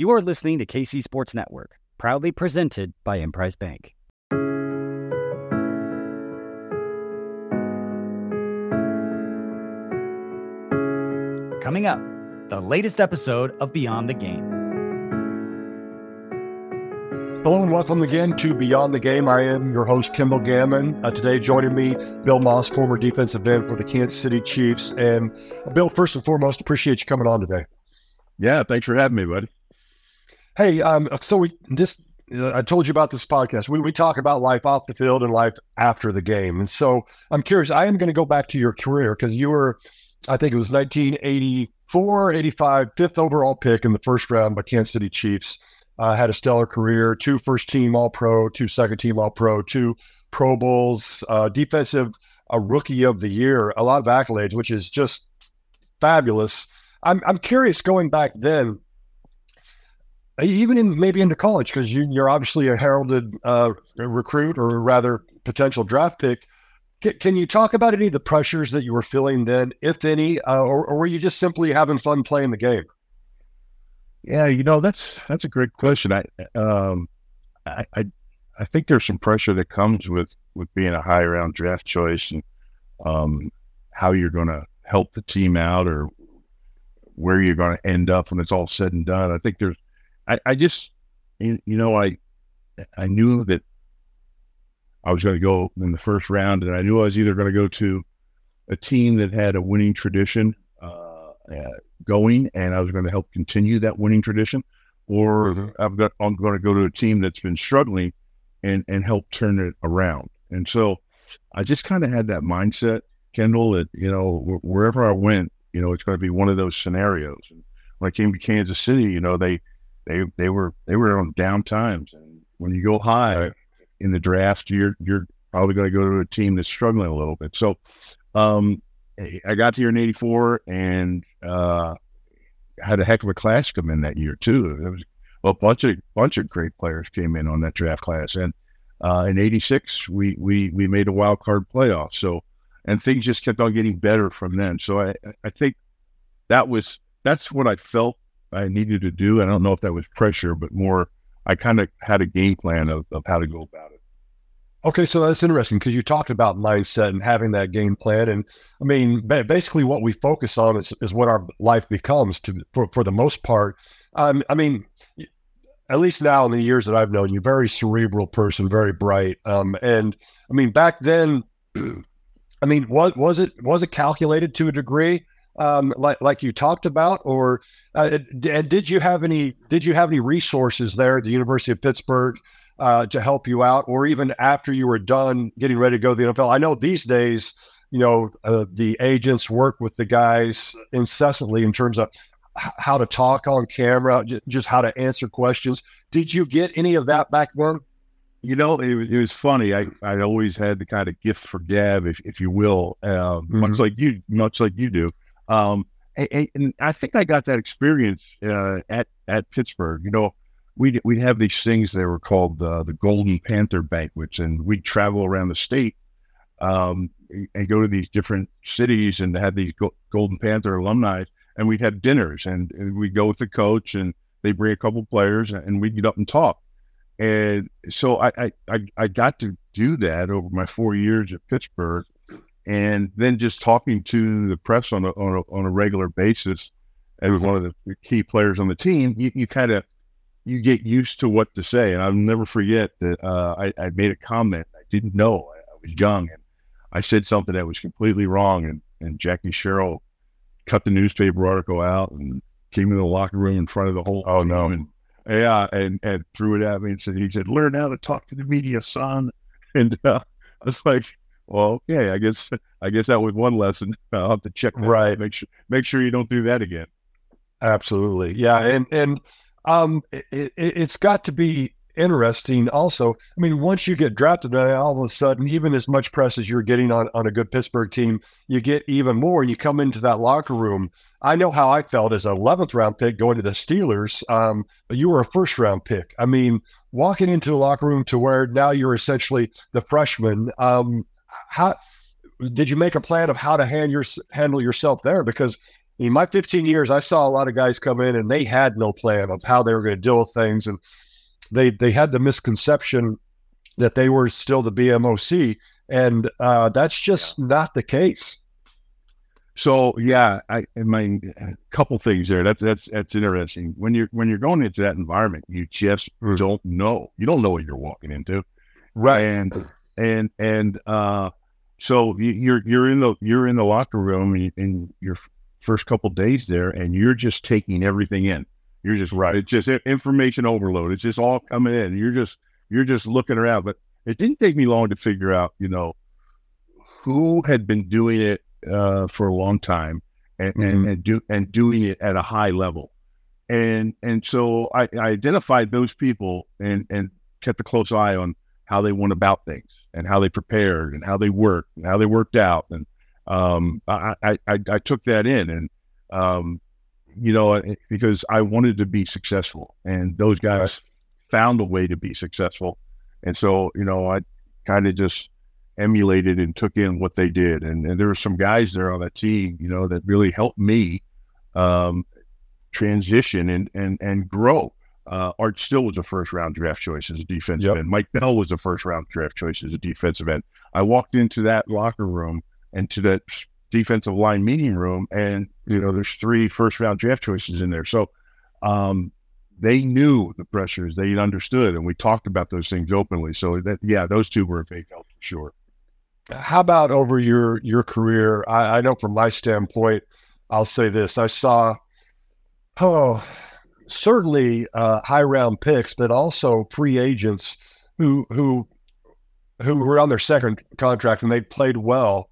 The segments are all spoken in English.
You are listening to KC Sports Network, proudly presented by Emprise Bank. Coming up, the latest episode of Beyond the Game. Hello and welcome again to Beyond the Game. I am your host, Kendall Gammon. Uh, today, joining me, Bill Maas, former defensive end for the Kansas City Chiefs. And Bill, first and foremost, appreciate you coming on today. Yeah, thanks for having me, buddy. Hey, um, so we just uh, I told you about this podcast. We, we talk about life off the field and life after the game. And so I'm curious, I am going to go back to your career because you were, I think it was 1984, 85, fifth overall pick in the first round by Kansas City Chiefs. Uh, had a stellar career, two first team All Pro, two second team All Pro, two Pro Bowls, uh, defensive a rookie of the year, a lot of accolades, which is just fabulous. I'm, I'm curious going back then, even in maybe into college, because you, are obviously a heralded uh, recruit or rather potential draft pick. C- can you talk about any of the pressures that you were feeling then, if any, uh, or, or were you just simply having fun playing the game? Yeah, you know that's that's a great question. I um, I, I, I think there's some pressure that comes with with being a high round draft choice and um, how you're going to help the team out or where you're going to end up when it's all said and done. I think there's, I, I just, you know, I I knew that I was going to go in the first round, and I knew I was either going to go to a team that had a winning tradition. Uh, uh, going, and I was going to help continue that winning tradition, or mm-hmm. I've got I'm going to go to a team that's been struggling and and help turn it around. And so I just kind of had that mindset, Kendall, that you know wherever I went, you know it's going to be one of those scenarios. And when I came to Kansas City, you know they they they were they were on down times, and when you go high right. in the draft, you're you're probably going to go to a team that's struggling a little bit. So um, I got here in '84 and uh, had a heck of a class come in that year too. There was a bunch of bunch of great players came in on that draft class, and uh, in '86 we we we made a wild card playoff. So and things just kept on getting better from then. So I I think that was that's what I felt I needed to do. I don't know if that was pressure, but more I kind of had a game plan of, of how to go about it. Okay, so that's interesting because you talked about mindset and having that game plan, and I mean, basically, what we focus on is, is what our life becomes to for, for the most part. Um, I mean, at least now in the years that I've known you, very cerebral person, very bright. Um, and I mean, back then, I mean, was was it was it calculated to a degree, um, like like you talked about, or uh, and did you have any did you have any resources there at the University of Pittsburgh? uh, to help you out, or even after you were done getting ready to go to the NFL? I know these days, you know, uh, the agents work with the guys incessantly in terms of how to talk on camera, just how to answer questions. Did you get any of that back then? You know, it, it was funny. I, I always had the kind of gift for gab, if, if you will, uh, mm-hmm. much like you, much like you do. Um, and, I think I got that experience uh, at at Pittsburgh. You know, we'd, we'd have these things that were called uh, the Golden Panther banquets, and we'd travel around the state um, and go to these different cities and have these Go- Golden Panther alumni, and we'd have dinners, and, and, we'd go with the coach, and they bring a couple players, and we'd get up and talk. And so I, I, I got to do that over my four years at Pittsburgh, and then just talking to the press on a, on a, on a regular basis as one of the key players on the team, you, you kind of you get used to what to say. And I'll never forget that uh, I, I, made a comment I didn't know. I, I, was young and I said something that was completely wrong. And, and Jackie Sherrill cut the newspaper article out and came in the locker room in front of the whole. Oh, no. And, yeah, and, and threw it at me and said, he said, learn how to talk to the media, son. And uh, I was like, well, okay, I guess, I guess that was one lesson. I'll have to check right. Out. Make sure, make sure you don't do that again. Absolutely. Yeah. And, and, um, it, it's got to be interesting also. I mean, once you get drafted, all of a sudden, even as much press as you're getting on, on a good Pittsburgh team, you get even more and you come into that locker room. I know how I felt as an 11th round pick going to the Steelers, um, but you were a first round pick. I mean, walking into a locker room to where now you're essentially the freshman. Um, how did you make a plan of how to hand your, handle yourself there? Because In my 15 years, I saw a lot of guys come in and they had no plan of how they were going to deal with things, and they they had the misconception that they were still the BMOC, and uh, that's just yeah. not the case. So yeah, I, I mean, a couple things there. That's that's that's interesting. When you're when you're going into that environment, you just don't know. You don't know what you're walking into, right? And and and uh, so you're you're in the you're in the locker room in, in your first couple days there, and you're just taking everything in. You're just right. It's just information overload. It's just all coming in. You're just you're just looking around. But it didn't take me long to figure out, you know, who had been doing it uh, for a long time and, mm-hmm. and, and, do and doing it at a high level. And and so I, I, identified those people and and kept a close eye on how they went about things and how they prepared and how they worked and how they worked out. And um, I, I, I took that in and um, you know because I wanted to be successful and those guys found a way to be successful. And so you know I kind of just emulated and took in what they did. And, and there were some guys there on that team, you know, that really helped me um, transition and and and grow. Uh, Art Still was a first round draft choice as a defensive yep. end. Mike Bell was a first round draft choice as a defensive end. I walked into that locker room and to that defensive line meeting room, and you know, there's three first round draft choices in there. So um, they knew the pressures, they understood, and we talked about those things openly. So that yeah, those two were a big help for sure how about over your your career? I, I know from my standpoint, I'll say this: I saw, oh, certainly uh, high round picks, but also free agents who who who were on their second contract and they played well,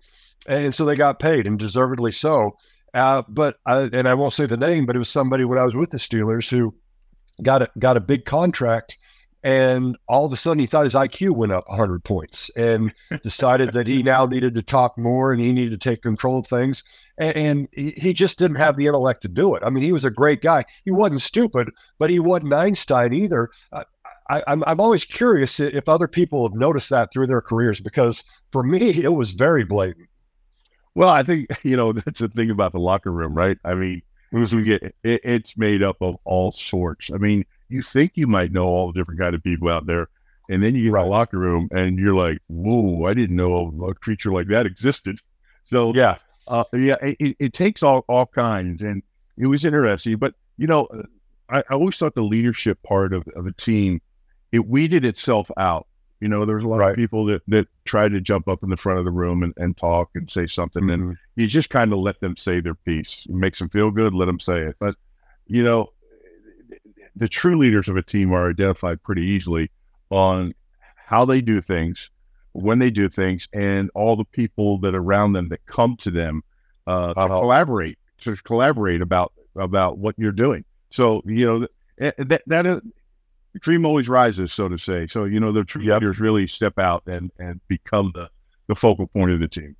and so they got paid and deservedly so. Uh, but I, and I won't say the name, but it was somebody when I was with the Steelers who got a got a big contract and all of a sudden he thought his IQ went up 100 points and decided that he now needed to talk more and he needed to take control of things. And, he just didn't have the intellect to do it. I mean, he was a great guy. He wasn't stupid, but he wasn't Einstein either. Uh, I, I'm, I'm always curious if other people have noticed that through their careers because for me, it was very blatant. Well, I think, you know, that's the thing about the locker room, right? I mean, as we get, it, it's made up of all sorts. I mean, you think you might know all the different kind of people out there. And then you get right. in the locker room and you're like, whoa, I didn't know a creature like that existed. So, yeah, uh, yeah, it, it, takes all, all kinds. And it was interesting. But, you know, uh, I, I always thought the leadership part of, of a team, it weeded itself out. You know, there's a lot right. of people that, that try to jump up in the front of the room and, and talk and say something. Mm-hmm. And you just kind of let them say their piece. It makes them feel good, let them say it. But, you know, the true leaders of a team are identified pretty easily on how they do things, when they do things, and all the people that around them that come to them uh, to uh-huh. collaborate to collaborate about about what you're doing. So you know eh, that that uh, dream always rises, so to say. So you know the true yep. leaders really step out and and become the the focal point of the team.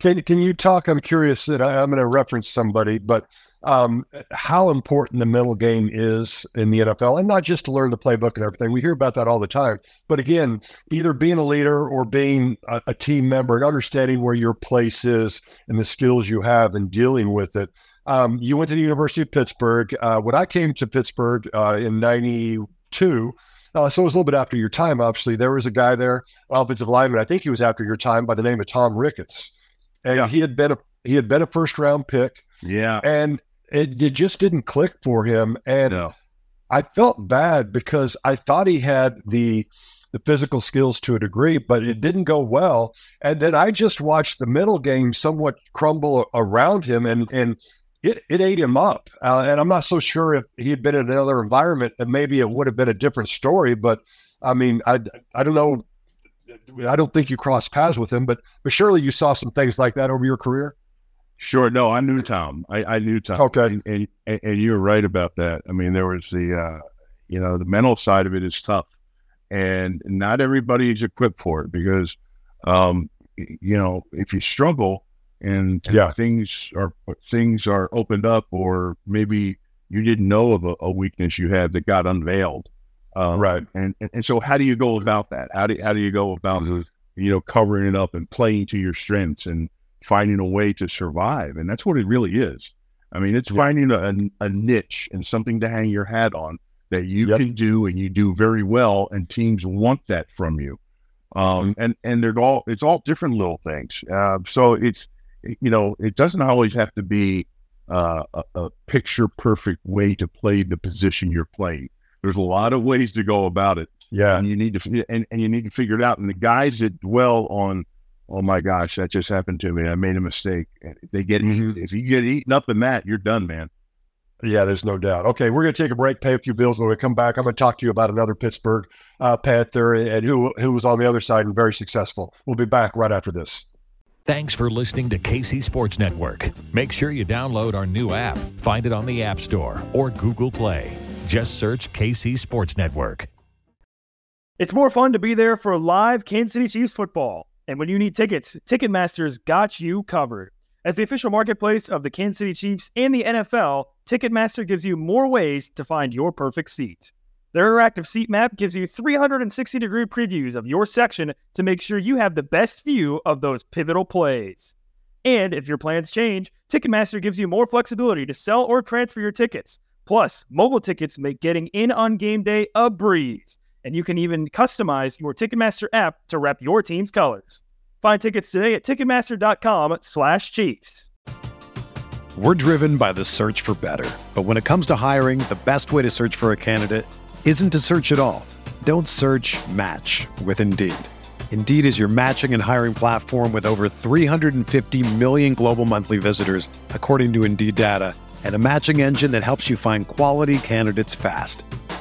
Can can you talk? I'm curious that I, am going to reference somebody, but um, how important the mental game is in the NFL, and not just to learn the playbook and everything. We hear about that all the time. But again, either being a leader or being a, a team member and understanding where your place is and the skills you have and dealing with it. Um, you went to the University of Pittsburgh. Uh, when I came to Pittsburgh uh, in '92. Uh, so it was a little bit after your time, obviously. There was a guy there, offensive lineman. I think he was after your time by the name of Tom Ricketts. And yeah. he had been a he had been a first round pick. Yeah. And it, it just didn't click for him. And no. I felt bad because I thought he had the the physical skills to a degree, but it didn't go well. And then I just watched the middle game somewhat crumble around him, and and it, it ate him up. Uh, and I'm not so sure if he had been in another environment, and maybe it would have been a different story. But I mean, I I don't know. I don't think you crossed paths with him, but but surely you saw some things like that over your career. Sure. No, I knew Tom. I, I knew Tom. Okay. And, and, and you're right about that. I mean, there was the, uh, you know, the mental side of it is tough, and not everybody is equipped for it because, um, you know, if you struggle and yeah. things are things are opened up, or maybe you didn't know of a, a weakness you had that got unveiled, um, right? And, and, and so how do you go about that? How do how do you go about mm-hmm. you know covering it up and playing to your strengths and finding a way to survive. And that's what it really is. I mean, it's finding a, a niche and something to hang your hat on that you Yep. can do and you do very well, and teams want that from you. Um, and and they're all it's all different little things. Uh, so it's you know it doesn't always have to be uh, a, a picture perfect way to play the position you're playing. There's a lot of ways to go about it, Yeah. and you need to and, and you need to figure it out. And the guys that dwell on, oh my gosh, that just happened to me. I made a mistake. They get Mhm. if you get eaten up in that, you're done, man. Yeah, there's no doubt. Okay, we're going to take a break, pay a few bills. When we come back, I'm going to talk to you about another Pittsburgh uh, Panther and who who was on the other side and very successful. We'll be back right after this. Thanks for listening to KC Sports Network. Make sure you download our new app. Find it on the App Store or Google Play. Just search KC Sports Network. It's more fun to be there for live Kansas City Chiefs football. And when you need tickets, Ticketmaster's got you covered. As the official marketplace of the Kansas City Chiefs and the NFL, Ticketmaster gives you more ways to find your perfect seat. Their interactive seat map gives you 360 degree previews of your section to make sure you have the best view of those pivotal plays. And if your plans change, Ticketmaster gives you more flexibility to sell or transfer your tickets. Plus, mobile tickets make getting in on game day a breeze and you can even customize your Ticketmaster app to rep your team's colors. Find tickets today at Ticketmaster.com/Chiefs. We're driven by the search for better. But when it comes to hiring, the best way to search for a candidate isn't to search at all. Don't search match with Indeed. Indeed is your matching and hiring platform with over 350 million global monthly visitors, according to Indeed data, and a matching engine that helps you find quality candidates fast.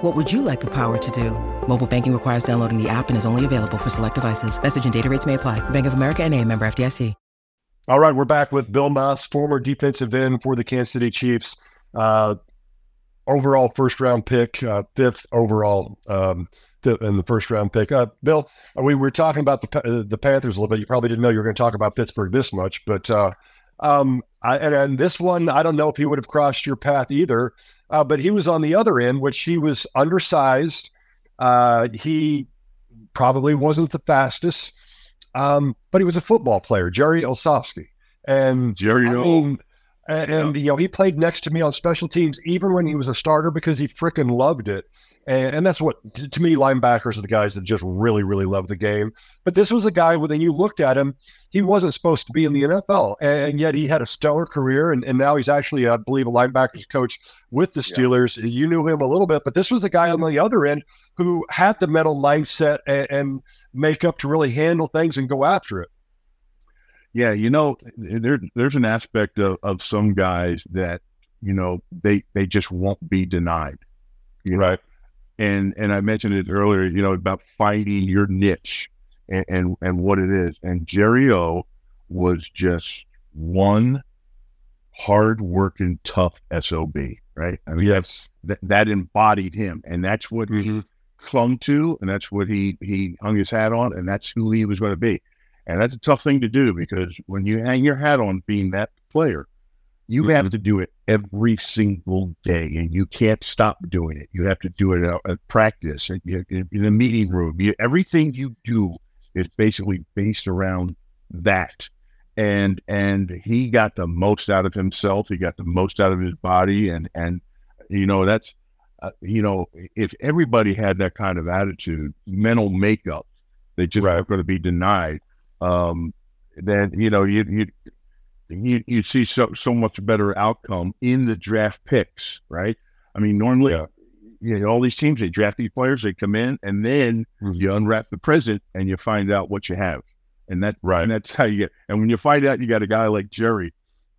What would you like the power to do? Mobile banking requires downloading the app and is only available for select devices. Message and data rates may apply. Bank of America and a member FDIC. All right, we're back with Bill Maas, former defensive end for the Kansas City Chiefs. Uh, overall first round pick, uh, fifth overall um, fifth in the first round pick. Uh, Bill, we were talking about the uh, the Panthers a little bit. You probably didn't know you were going to talk about Pittsburgh this much, but uh, um, I, and, and this one, I don't know if he would have crossed your path either. Uh, but he was on the other end, which he was undersized. Uh, he probably wasn't the fastest, um, but he was a football player, Jerry Olsavsky. And Jerry, I mean, and, and you know, he played next to me on special teams, even when he was a starter, because he freaking loved it. And, and that's what, to, to me, linebackers are the guys that just really, really love the game. But this was a guy when you looked at him, he wasn't supposed to be in the NFL, and, yet he had a stellar career. And, and now he's actually, I believe, a linebackers coach with the Steelers. You knew him a little bit, but this was a guy on the other end who had the mental mindset and, and makeup to really handle things and go after it. Yeah, you know, there there's an aspect of, of some guys that you know they they just won't be denied. You know? And and I mentioned it earlier, you know, about finding your niche and and, and what it is. And Jerry O was just one hard working, tough SOB, right? I mean, Yes. that that embodied him, and that's what Mhm. he clung to, and that's what he he hung his hat on, and that's who he was going to be. And that's a tough thing to do because when you hang your hat on being that player, you have to do it every single day, and you can't stop doing it. You have to do it at, at practice, at, in, in a meeting room. You, everything you do is basically based around that. And and he got the most out of himself. He got the most out of his body, and and you know that's uh, you know, if everybody had that kind of attitude, mental makeup, they just right. are going to be denied. Um, then you know you you you you see so so much better outcome in the draft picks, right? I mean, normally, yeah. you know, all these teams they draft these players, they come in, and then mm-hmm. you unwrap the present and you find out what you have, and that right, and that's how you get. And when you find out you got a guy like Jerry,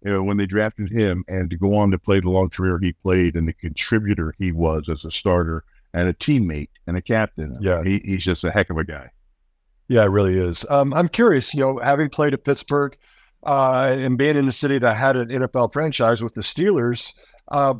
you know, when they drafted him and to go on to play the long career he played and the contributor he was as a starter and a teammate and a captain. Yeah. He, he's just a heck of a guy. Yeah, it really is. Um, I'm curious, you know, having played at Pittsburgh uh, and being in a city that had an NFL franchise with the Steelers, uh,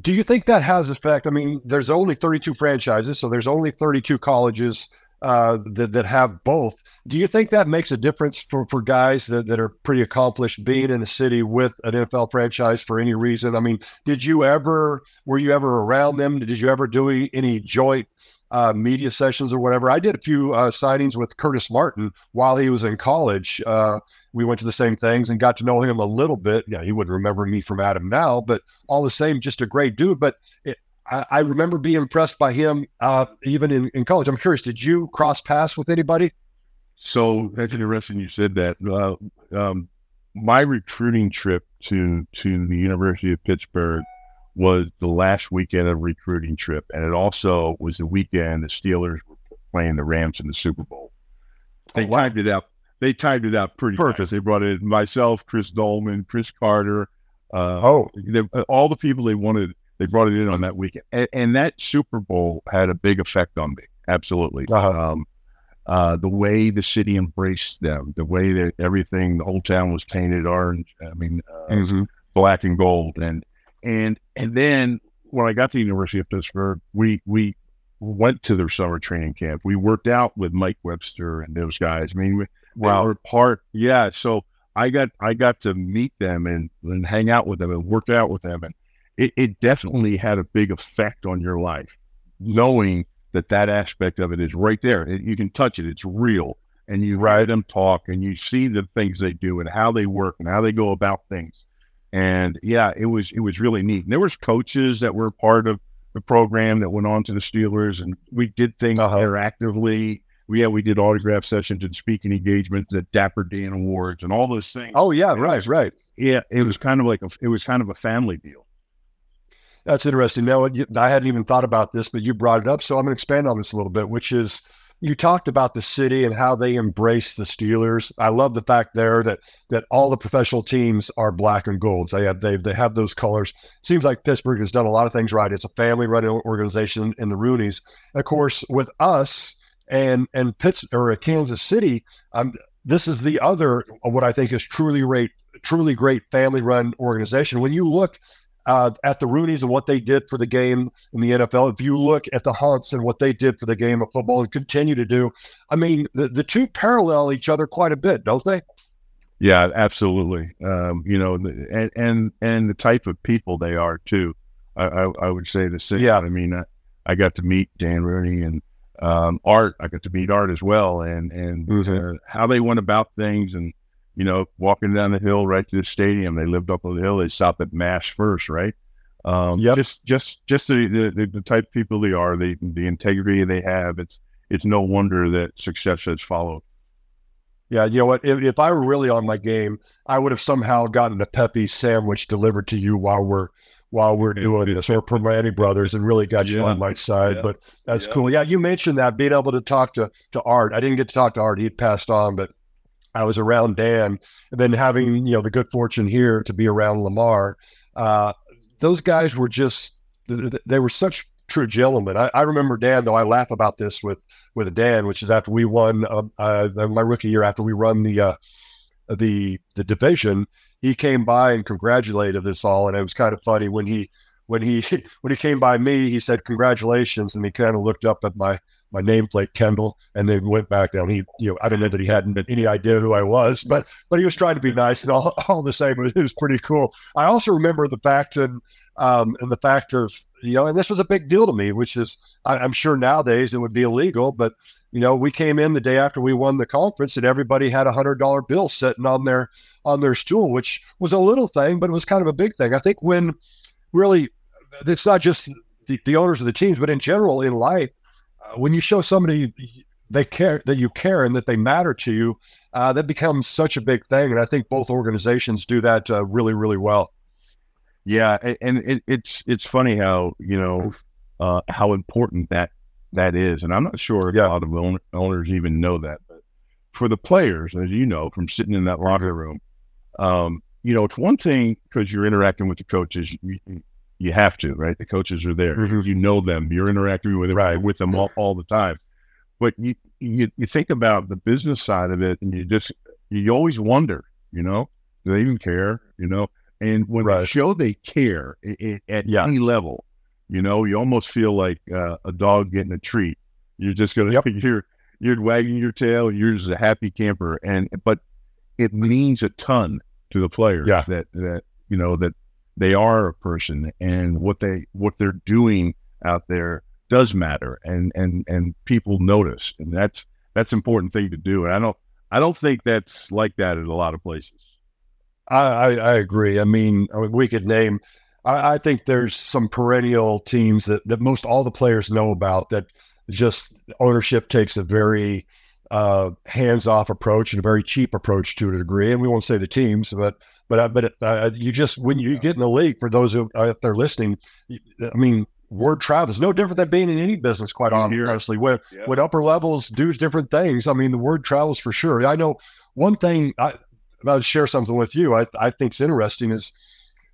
do you think that has effect? I mean, there's only 32 franchises, so there's only 32 colleges uh, that, that have both. Do you think that makes a difference for, for guys that, that are pretty accomplished being in a city with an NFL franchise for any reason? I mean, did you ever, were you ever around them? Did you ever do any joint uh, media sessions or whatever? I did a few uh, signings with Curtis Martin while he was in college. Uh, we went to the same things and got to know him a little bit. Yeah, he wouldn't remember me from Adam now, but all the same, just a great dude. But it, I, I remember being impressed by him uh, even in, in college. I'm curious, did you cross paths with anybody? So that's interesting you said that. Uh, um, my recruiting trip to to the University of Pittsburgh was the last weekend of recruiting trip, and it also was the weekend the Steelers were playing the Rams in the Super Bowl. They oh, wow. timed it out. They timed it out pretty perfect. Nice. They brought in myself, Chris Doleman, Chris Carter. Uh, oh, they, all the people they wanted they brought it in on that weekend, and, and that Super Bowl had a big effect on me. Absolutely. Uh-huh. Um, uh, the way the city embraced them, the way that everything, the whole town was painted orange. I mean, uh, mm-hmm. black and gold, and and and then when I got to the University of Pittsburgh, we we went to their summer training camp. We worked out with Mike Webster and those guys. I mean, we, wow. were part. Yeah, so I got I got to meet them and and hang out with them and work out with them, and it, it definitely had a big effect on your life, knowing that that aspect of it is right there. It, you can touch it; it's real, and you write them talk, and you see the things they do and how they work and how they go about things. And yeah, it was it was really neat. And there was coaches that were part of the program that went on to the Steelers, and we did things uh-huh. interactively. We, yeah, we did autograph sessions and speaking engagements, the Dapper Dan Awards, and all those things. Oh yeah, right, was, right. Yeah, it was kind of like a, it was kind of a family deal. That's interesting. Now, I hadn't even thought about this, but you brought it up. So I'm going to expand on this a little bit, which is you talked about the city and how they embrace the Steelers. I love the fact there that that all the professional teams are black and gold. They have they they have those colors. Seems like Pittsburgh has done a lot of things right. It's a family run organization in the Rooneys. Of course, with us and and Pitts or Kansas City, um, this is the other what I think is truly great, truly great family run organization. When you look uh, at the Rooneys and what they did for the game in the NFL, if you look at the Hunts and what they did for the game of football and continue to do, I mean, the, the two parallel each other quite a bit, don't they? Yeah, absolutely. Um, you know, and and and the type of people they are too. I, I, I would say the same. Yeah, I mean, I, I, got to meet Dan Rooney and um, Art. I got to meet Art as well, and and mm-hmm. uh, how they went about things and you know, walking down the hill right to the stadium. They lived up on the hill. They stopped at Mass first, right? Um, yep. Just, just, just the, the, the type of people they are, the the integrity they have. It's it's no wonder that success has followed. Yeah, you know what? If, if I were really on my game, I would have somehow gotten a Pepe sandwich delivered to you while we're while we're doing this, or Primanti Brothers, and really got you yeah. on my side. Yeah. But that's yeah. cool. Yeah, you mentioned that being able to talk to to Art. I didn't get to talk to Art; he'd passed on, but I was around Dan, and then having you know the good fortune here to be around Lamar. Uh, those guys were just they were such true gentlemen. I, I, remember Dan though. I laugh about this with with Dan, which is after we won uh, uh, my rookie year after we run the uh, the the division. He came by and congratulated us all, and it was kind of funny when he when he when he came by me. He said congratulations, and he kind of looked up at my my nameplate Kendall, and then went back down. He, you know, I don't know that he hadn't any idea who I was, but but he was trying to be nice, and all, all the same, it was pretty cool. I also remember the fact and um, and the fact of you know, and this was a big deal to me, which is I, I'm sure nowadays it would be illegal, but you know, we came in the day after we won the conference, and everybody had a hundred dollar bill sitting on their on their stool, which was a little thing, but it was kind of a big thing. I think when really it's not just the, the owners of the teams, but in general in life, uh, when you show somebody they care that you care and that they matter to you, uh, that becomes such a big thing. And I think both organizations do that uh, really, really well. Yeah, and it, it's it's funny how you know uh, how important that that is, and I'm not sure if yeah. a lot of the owners even know that. But for the players, as you know, from sitting in that locker room, um, you know, it's one thing because you're interacting with the coaches. You, you have to, right? The coaches are there. Mm-hmm. You know them. You're interacting with them, right. with them all, all the time. But you, you you think about the business side of it, and you just you always wonder, you know, do they even care? You know, and when right. they show they care at yeah. any level, you know, you almost feel like uh, a dog getting a treat. You're just gonna yep. you're you're wagging your tail. You're just a happy camper, and but it means a ton to the players yeah. that that you know that they are a person and what they what they're doing out there does matter and and and people notice and that's that's important thing to do and i don't i don't think that's like that in a lot of places i i, I agree I mean, I mean we could name I, I, think there's some perennial teams that, that most all the players know about that just ownership takes a very uh, hands-off approach and a very cheap approach to a degree. And we won't say the teams, but but uh, but uh, you just when you get in the league, for those who are out there listening, I mean, word travels. No different than being in any business, quite honestly. When yeah. when upper levels do different things, I mean, the word travels for sure. I know one thing. I, I'll share something with you. I I think's interesting is,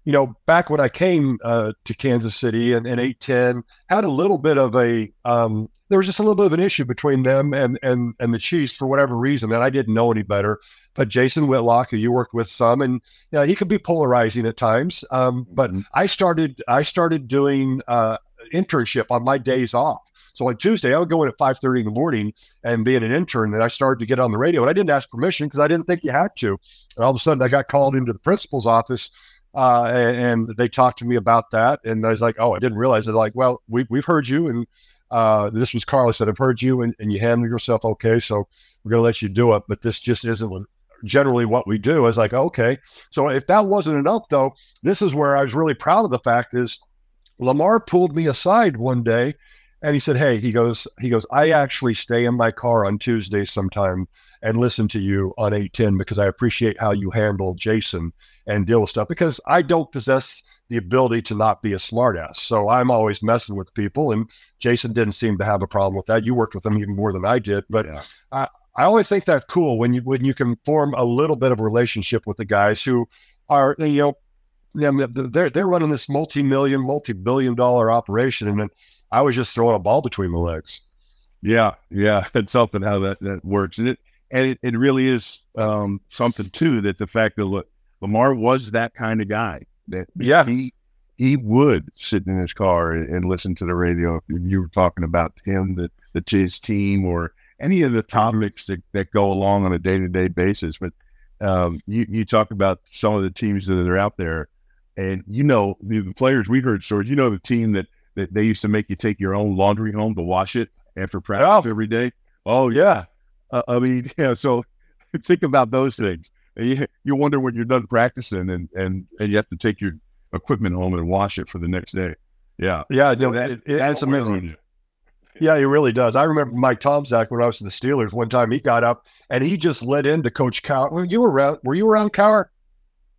you know, back when I came uh, to Kansas City in, in eight ten, had a little bit of a um, there was just a little bit of an issue between them and and and the Chiefs for whatever reason, and I didn't know any better. But Jason Whitlock, who you worked with some, and you know, he could be polarizing at times. Um, but mm-hmm. I started I started doing uh, internship on my days off. So on Tuesday, I would go in at five thirty in the morning and be an intern. And I started to get on the radio, and I didn't ask permission because I didn't think you had to. And all of a sudden, I got called into the principal's office. Uh, and, and, they talked to me about that, and I was like, "Oh, I didn't realize it." Like, well, we, we've heard you, and uh, this was Carl. I said, I've heard you and, and you handle yourself okay. So we're going to let you do it. But this just isn't generally what we do. I was like, okay. So if that wasn't enough, though, this is where I was really proud of the fact is Lamar pulled me aside one day and he said, Hey, he goes, he goes, I actually stay in my car on Tuesday sometime and listen to you on 810 because I appreciate how you handle Jason and deal with stuff because I don't possess the ability to not be a smartass. So I'm always messing with people, and Jason didn't seem to have a problem with that. You worked with him even more than I did, but yeah. I, I always think that's cool when you when you can form a little bit of a relationship with the guys who are you know they're they're running this multi-million, multi-billion dollar operation, and then I was just throwing a ball between the legs. Yeah, yeah, it's something how that that works, and it and it, it really is um, something too that the fact that Lamar was that kind of guy that yeah he he would sit in his car and, and listen to the radio if you were talking about him the the his team or any of the topics that, that go along on a day-to-day basis but um, you, you talk about some of the teams that are out there and you know the, the players we heard stories you know the team that that they used to make you take your own laundry home to wash it after practice oh. every day oh yeah uh, i mean yeah so think about those things you, you wonder when you're done practicing and, and, and you have to take your equipment home and wash it for the next day. Yeah. Yeah. No, that, it, that's amazing. Yeah, he really does. I remember Mike Tomczak when I was in the Steelers. One time he got up and he just let into Coach Cowher. Well, you were around. Were you around Cowher?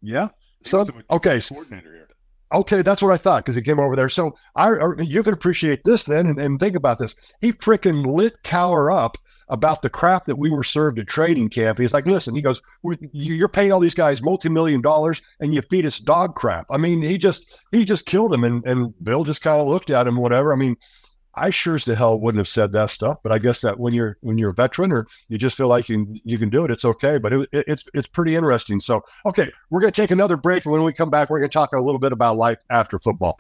Yeah. So okay. Coordinator here. Okay, that's what I thought because he came over there. So I, you can appreciate this then, and, and think about this. He freaking lit Cowher up about the crap that we were served at training camp. He's like, listen, he goes, you're paying all these guys multi-million dollars and you feed us dog crap. I mean, he just, he just killed him. And, and Bill just kind of looked at him, whatever. I mean, I sure as the hell wouldn't have said that stuff, but I guess that when you're, when you're a veteran or you just feel like you can, you can do it, it's okay. But it, it, it's, it's pretty interesting. So, okay, we're going to take another break. And when we come back, we're going to talk a little bit about life after football.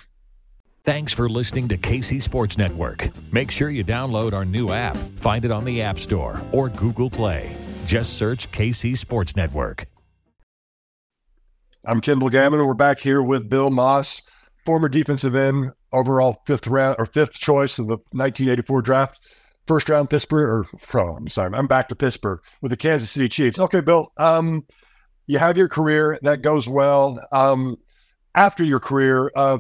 Thanks for listening to KC Sports Network. Make sure you download our new app. Find it on the App Store or Google Play. Just search KC Sports Network. I'm Kendall Gammon, and we're back here with Bill Maas, former defensive end, overall fifth round or fifth choice of the 1984 draft, first round Pittsburgh. Or oh, I'm sorry, I'm back to Pittsburgh with the Kansas City Chiefs. Okay, Bill. Um, you have your career that goes well. Um, after your career, uh,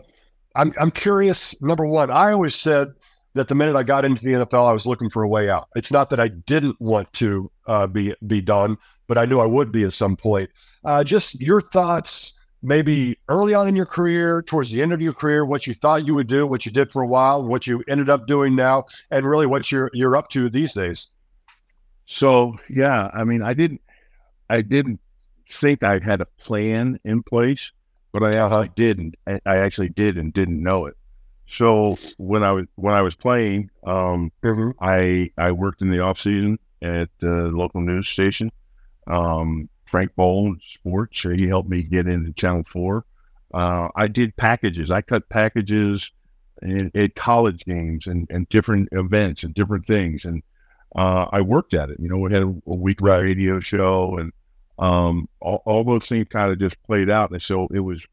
I'm I'm curious. Number one, I always said that the minute I got into the NFL, I was looking for a way out. It's not that I didn't want to uh, be be done, but I knew I would be at some point. Uh, just your thoughts, maybe early on in your career, towards the end of your career, what you thought you would do, what you did for a while, what you ended up doing now, and really what you're you're up to these days. So yeah, I mean, I didn't, I didn't think I had a plan in place, but I Uh-huh. actually didn't. I I actually did and didn't know it. So when I was when I was playing, um, I I worked in the off season at the local news station. Um, Frank Boland Sports, he helped me get into Channel Four. Uh, I did packages. I cut packages in, at college games and, and different events and different things. And uh, I worked at it. You know, we had a, a weekly radio show, and um, all, all those things kind of just played out. And so it was,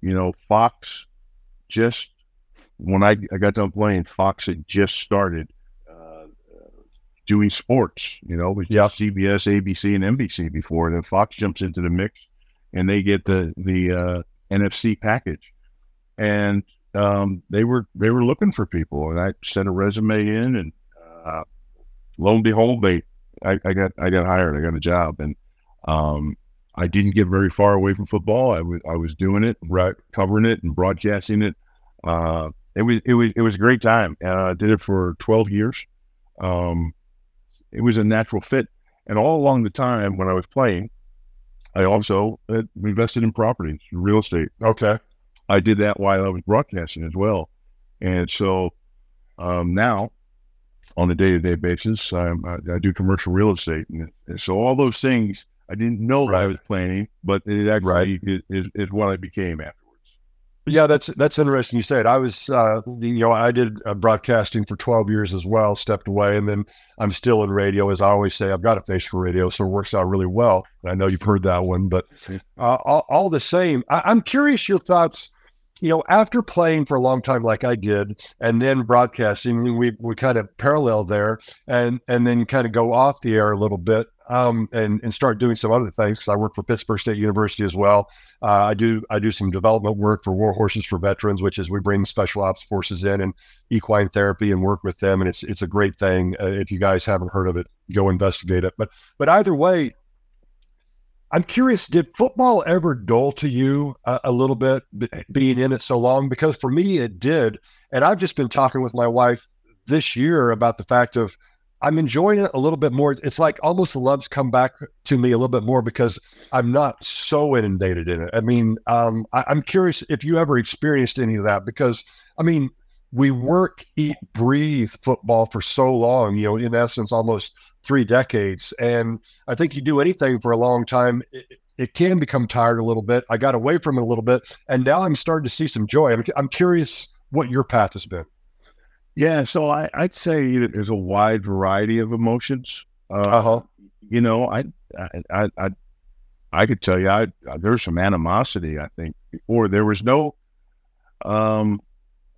you know, Fox just when I, I got done playing, Fox had just started doing sports. You know, with Yeah. CBS, ABC, and NBC before. And then Fox jumps into the mix, and they get the the uh, NFC package, and um, they were they were looking for people, and I sent a resume in, and uh, lo and behold, they I, I got I got hired, I got a job, and um, I didn't get very far away from football. I was I was doing it, right, covering it and broadcasting it. Uh, it was it was it was a great time. Uh, I did it for twelve years. Um, it was a natural fit, and all along the time when I was playing, I also uh, invested in properties, real estate. Okay. I did that while I was broadcasting as well. And so um, now, on a day to day basis, I'm, I, I do commercial real estate. And, and so all those things I didn't know that I was planning, but it actually is, is, is what I became afterwards. Yeah, that's that's interesting. You said it. I was, uh, you know, I did uh, broadcasting for twelve years as well. Stepped away, and then I'm still in radio. As I always say, I've got a face for radio, so it works out really well. And I know you've heard that one, but uh, all, all the same, I, I'm curious your thoughts. You know, after playing for a long time, like I did, and then broadcasting, we we kind of parallel there, and and then kind of go off the air a little bit, um, and and start doing some other things. Because I work for Pittsburg State University as well. Uh, I do I do some development work for War Horses for Veterans, which is we bring special ops forces in and equine therapy and work with them, and it's it's a great thing. Uh, if you guys haven't heard of it, go investigate it. But but either way, I'm curious, did football ever dull to you a, a little bit b- being in it so long? Because for me, it did. And I've just been talking with my wife this year about the fact of I'm enjoying it a little bit more. It's like almost the love's come back to me a little bit more because I'm not so inundated in it. I mean, um, I, I'm curious if you ever experienced any of that because, I mean, we work, eat, breathe football for so long, you know, in essence, almost three decades. And I think you do anything for a long time, it, it can become tired a little bit. I got away from it a little bit, and now I'm starting to see some joy. I'm, I'm curious what your path has been. Yeah, so I, I'd say there's a wide variety of emotions. Uh huh. You know, I, I, I, I, could tell you, I, there was some animosity. I think before there was no, um,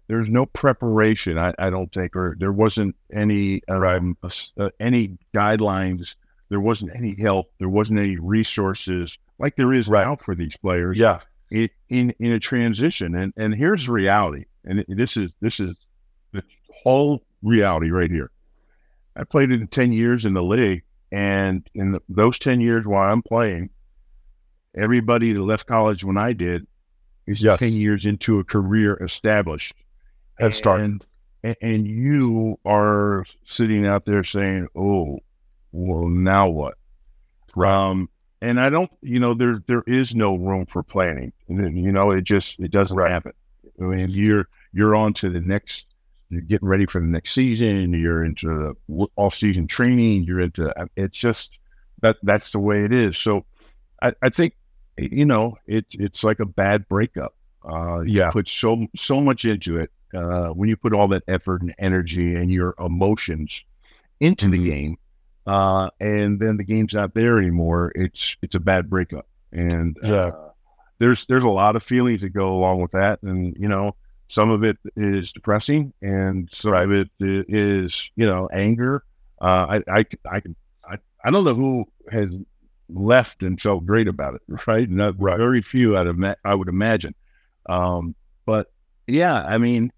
there's no preparation. I, I don't think, or there wasn't any, um, uh, any guidelines. There wasn't any help. There wasn't any resources like there is now for these players. Yeah. In, in in a transition, and and here's the reality, and this is this is whole reality right here. I played in 10 years in the league, and in the, those 10 years while I'm playing, everybody that left college when I did is Yes. 10 years into a career established. Head start. And, and, you are sitting out there saying, oh, well, now what? Um, and I don't, you know, there there is no room for planning. And then, you know, it just it doesn't happen. I mean, you're you're on to the next you're getting ready for the next season. You're into the off season training. You're into it's just that that's the way it is. So I, I think you know it's it's like a bad breakup. Uh, Yeah. you put so so much into it. Uh, when you put all that effort and energy and your emotions into the game, uh, and then the game's not there anymore, it's it's a bad breakup. And Yeah. uh, there's there's a lot of feelings that go along with that, and you know some of it is depressing, and some of it is you know anger. Uh, I I I can I, I don't know who has left and felt great about it, right? Not very few. I'd ima- I would imagine, um, but Yeah, I mean,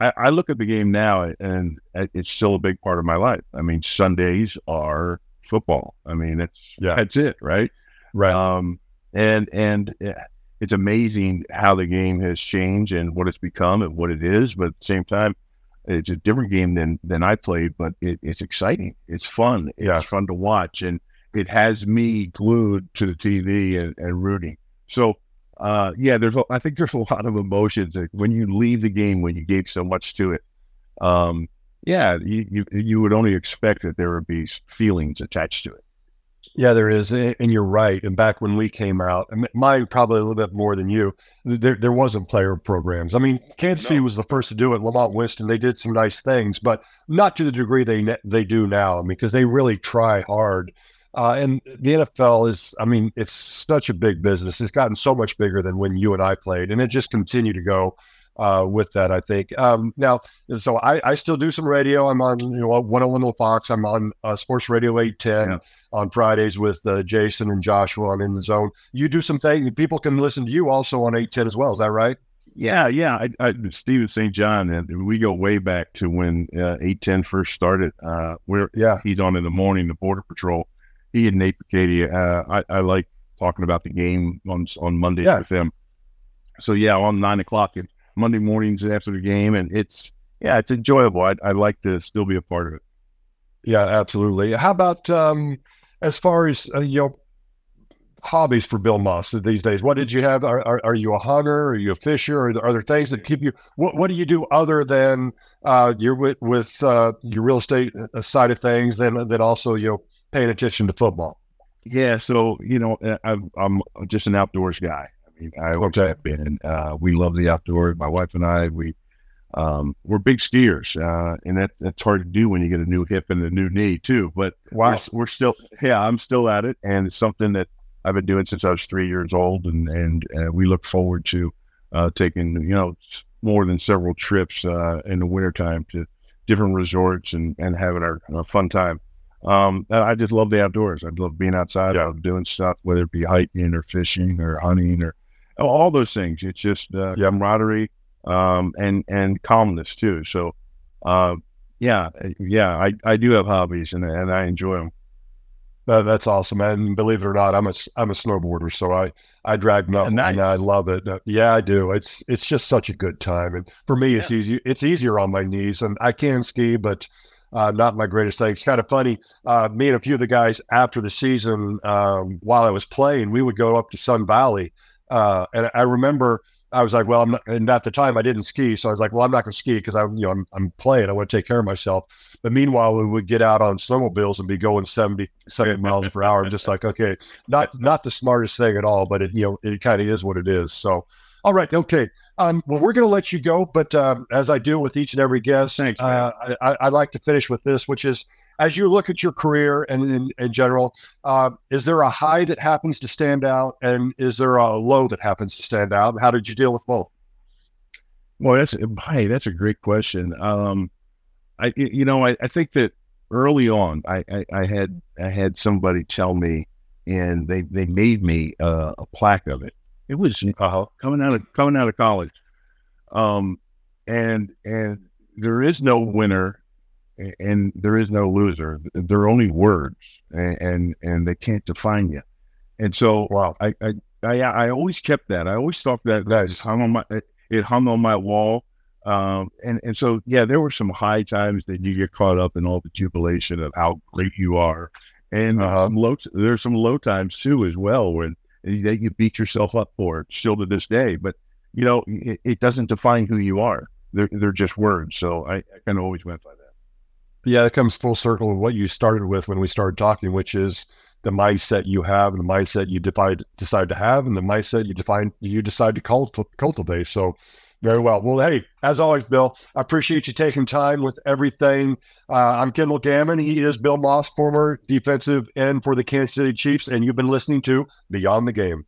I, I, look at the game now, and it's still a big part of my life. I mean, Sundays are football. I mean, it's yeah, that's it, right? Right. Um, and and it's amazing how the game has changed and what it's become and what it is. But at the same time, it's a different game than than I played, but it, it's exciting. It's fun. Yeah. It's fun to watch, and it has me glued to the TV and, and rooting. So, uh, yeah, there's a, I think there's a lot of emotions when you leave the game when you gave so much to it. Um, yeah, you, you you would only expect that there would be feelings attached to it. Yeah, there is, and you're right. And back when we came out, and mine probably a little bit more than you. There, there wasn't player programs. I mean, Kansas no. City was the first to do it. Lamonte Winston, they did some nice things, but not to the degree they they do now. I mean, because they really try hard. Uh, and the NFL is, I mean, it's such a big business. It's gotten so much bigger than when you and I played, and it just continued to go uh, with that, I think. Um, now, so I, I, still do some radio. I'm on, you know, 101 Fox. I'm on uh, Sports Radio 810 yeah. on Fridays with uh, Jason and Joshua on In the Zone. You do some things. People can listen to you also on 810 as well. Is that right? Yeah, yeah. I, I, Steven St. John, and we go way back to when uh, 810 first started. Uh, where yeah, he's on in the morning, the Border Patrol. He and Nate Bukaty. Uh, I, I like talking about the game on on Monday yeah. with him. So yeah, on nine o'clock, it, Monday mornings after the game, and it's yeah, it's enjoyable. I I like to still be a part of it. Yeah, absolutely. How about um, as far as uh, you know, hobbies for Bill Maas these days? What did you have? Are, are, are you a hunter? Are you a fisher? Are there, are there things that keep you? What What do you do other than uh, you're with with uh, your real estate uh, side of things? Then then also you know paying attention to football. Yeah, so you know I'm, I'm just an outdoors guy. I always okay. have been. Uh, we love the outdoors. My wife and I, we um, we're big skiers, uh, and that that's hard to do when you get a new hip and a new knee too. But wow. we're, we're still, yeah, I'm still at it, and it's something that I've been doing since I was three years old, and and uh, we look forward to uh, taking you know more than several trips uh, in the wintertime to different resorts and and having our, our fun time. Um, I just love the outdoors. I love being outside. Yeah. I love doing stuff, whether it be hiking or fishing or hunting or all those things. It's just uh, camaraderie um, and and calmness too. So, uh, yeah, yeah, I, I do have hobbies and and I enjoy them. Uh, that's awesome, and believe it or not, I'm a I'm a snowboarder, so I I drag them up nice. and I love it. Uh, yeah, I do. It's it's just such a good time, and for me, it's yeah. easy. It's easier on my knees, and I can ski, but uh, not my greatest thing. It's kind of funny. Uh, me and a few of the guys after the season, um, while I was playing, we would go up to Sun Valley uh, and I remember I was like, well, I'm not, and at the time I didn't ski. So I was like, well, I'm not going to ski because I'm, you know, I'm, I'm playing. I want to take care of myself. But meanwhile, we would get out on snowmobiles and be going 70, 70 miles per hour. I'm just like, okay, not, not the smartest thing at all, but it, you know, it kind of is what it is. So, all right. Okay. Um, well, we're going to let you go, but um, as I do with each and every guest, uh, I, I like to finish with this, which is as you look at your career and in, in general, uh, is there a high that happens to stand out, and is there a low that happens to stand out? How did you deal with both? Well, that's hey, that's a great question. Um, I you know I, I think that early on I, I, I had I had somebody tell me, and they they made me uh, a plaque of it. It was uh, coming out of coming out of college, um, and and there is no winner and there is no loser. They're only words, and and, and they can't define you. And so, wow, I, I I I always kept that. I always thought that that hung on my it hung on my wall. Um, and and so yeah, there were some high times that you get caught up in all the jubilation of how great you are, and uh, some low, there's some low times too as well when that you beat yourself up for it still to this day. But you know, it, it doesn't define who you are. They're they're just words. So I, I kind of always went by that. Yeah, it comes full circle with what you started with when we started talking, which is the mindset you have and the mindset you decide decide to have and the mindset you define you decide to cult- cultivate. So very well. Well, hey, as always, Bill, I appreciate you taking time with everything. Uh, I'm Kendall Gammon. He is Bill Maas, former defensive end for the Kansas City Chiefs, and you've been listening to Beyond the Game.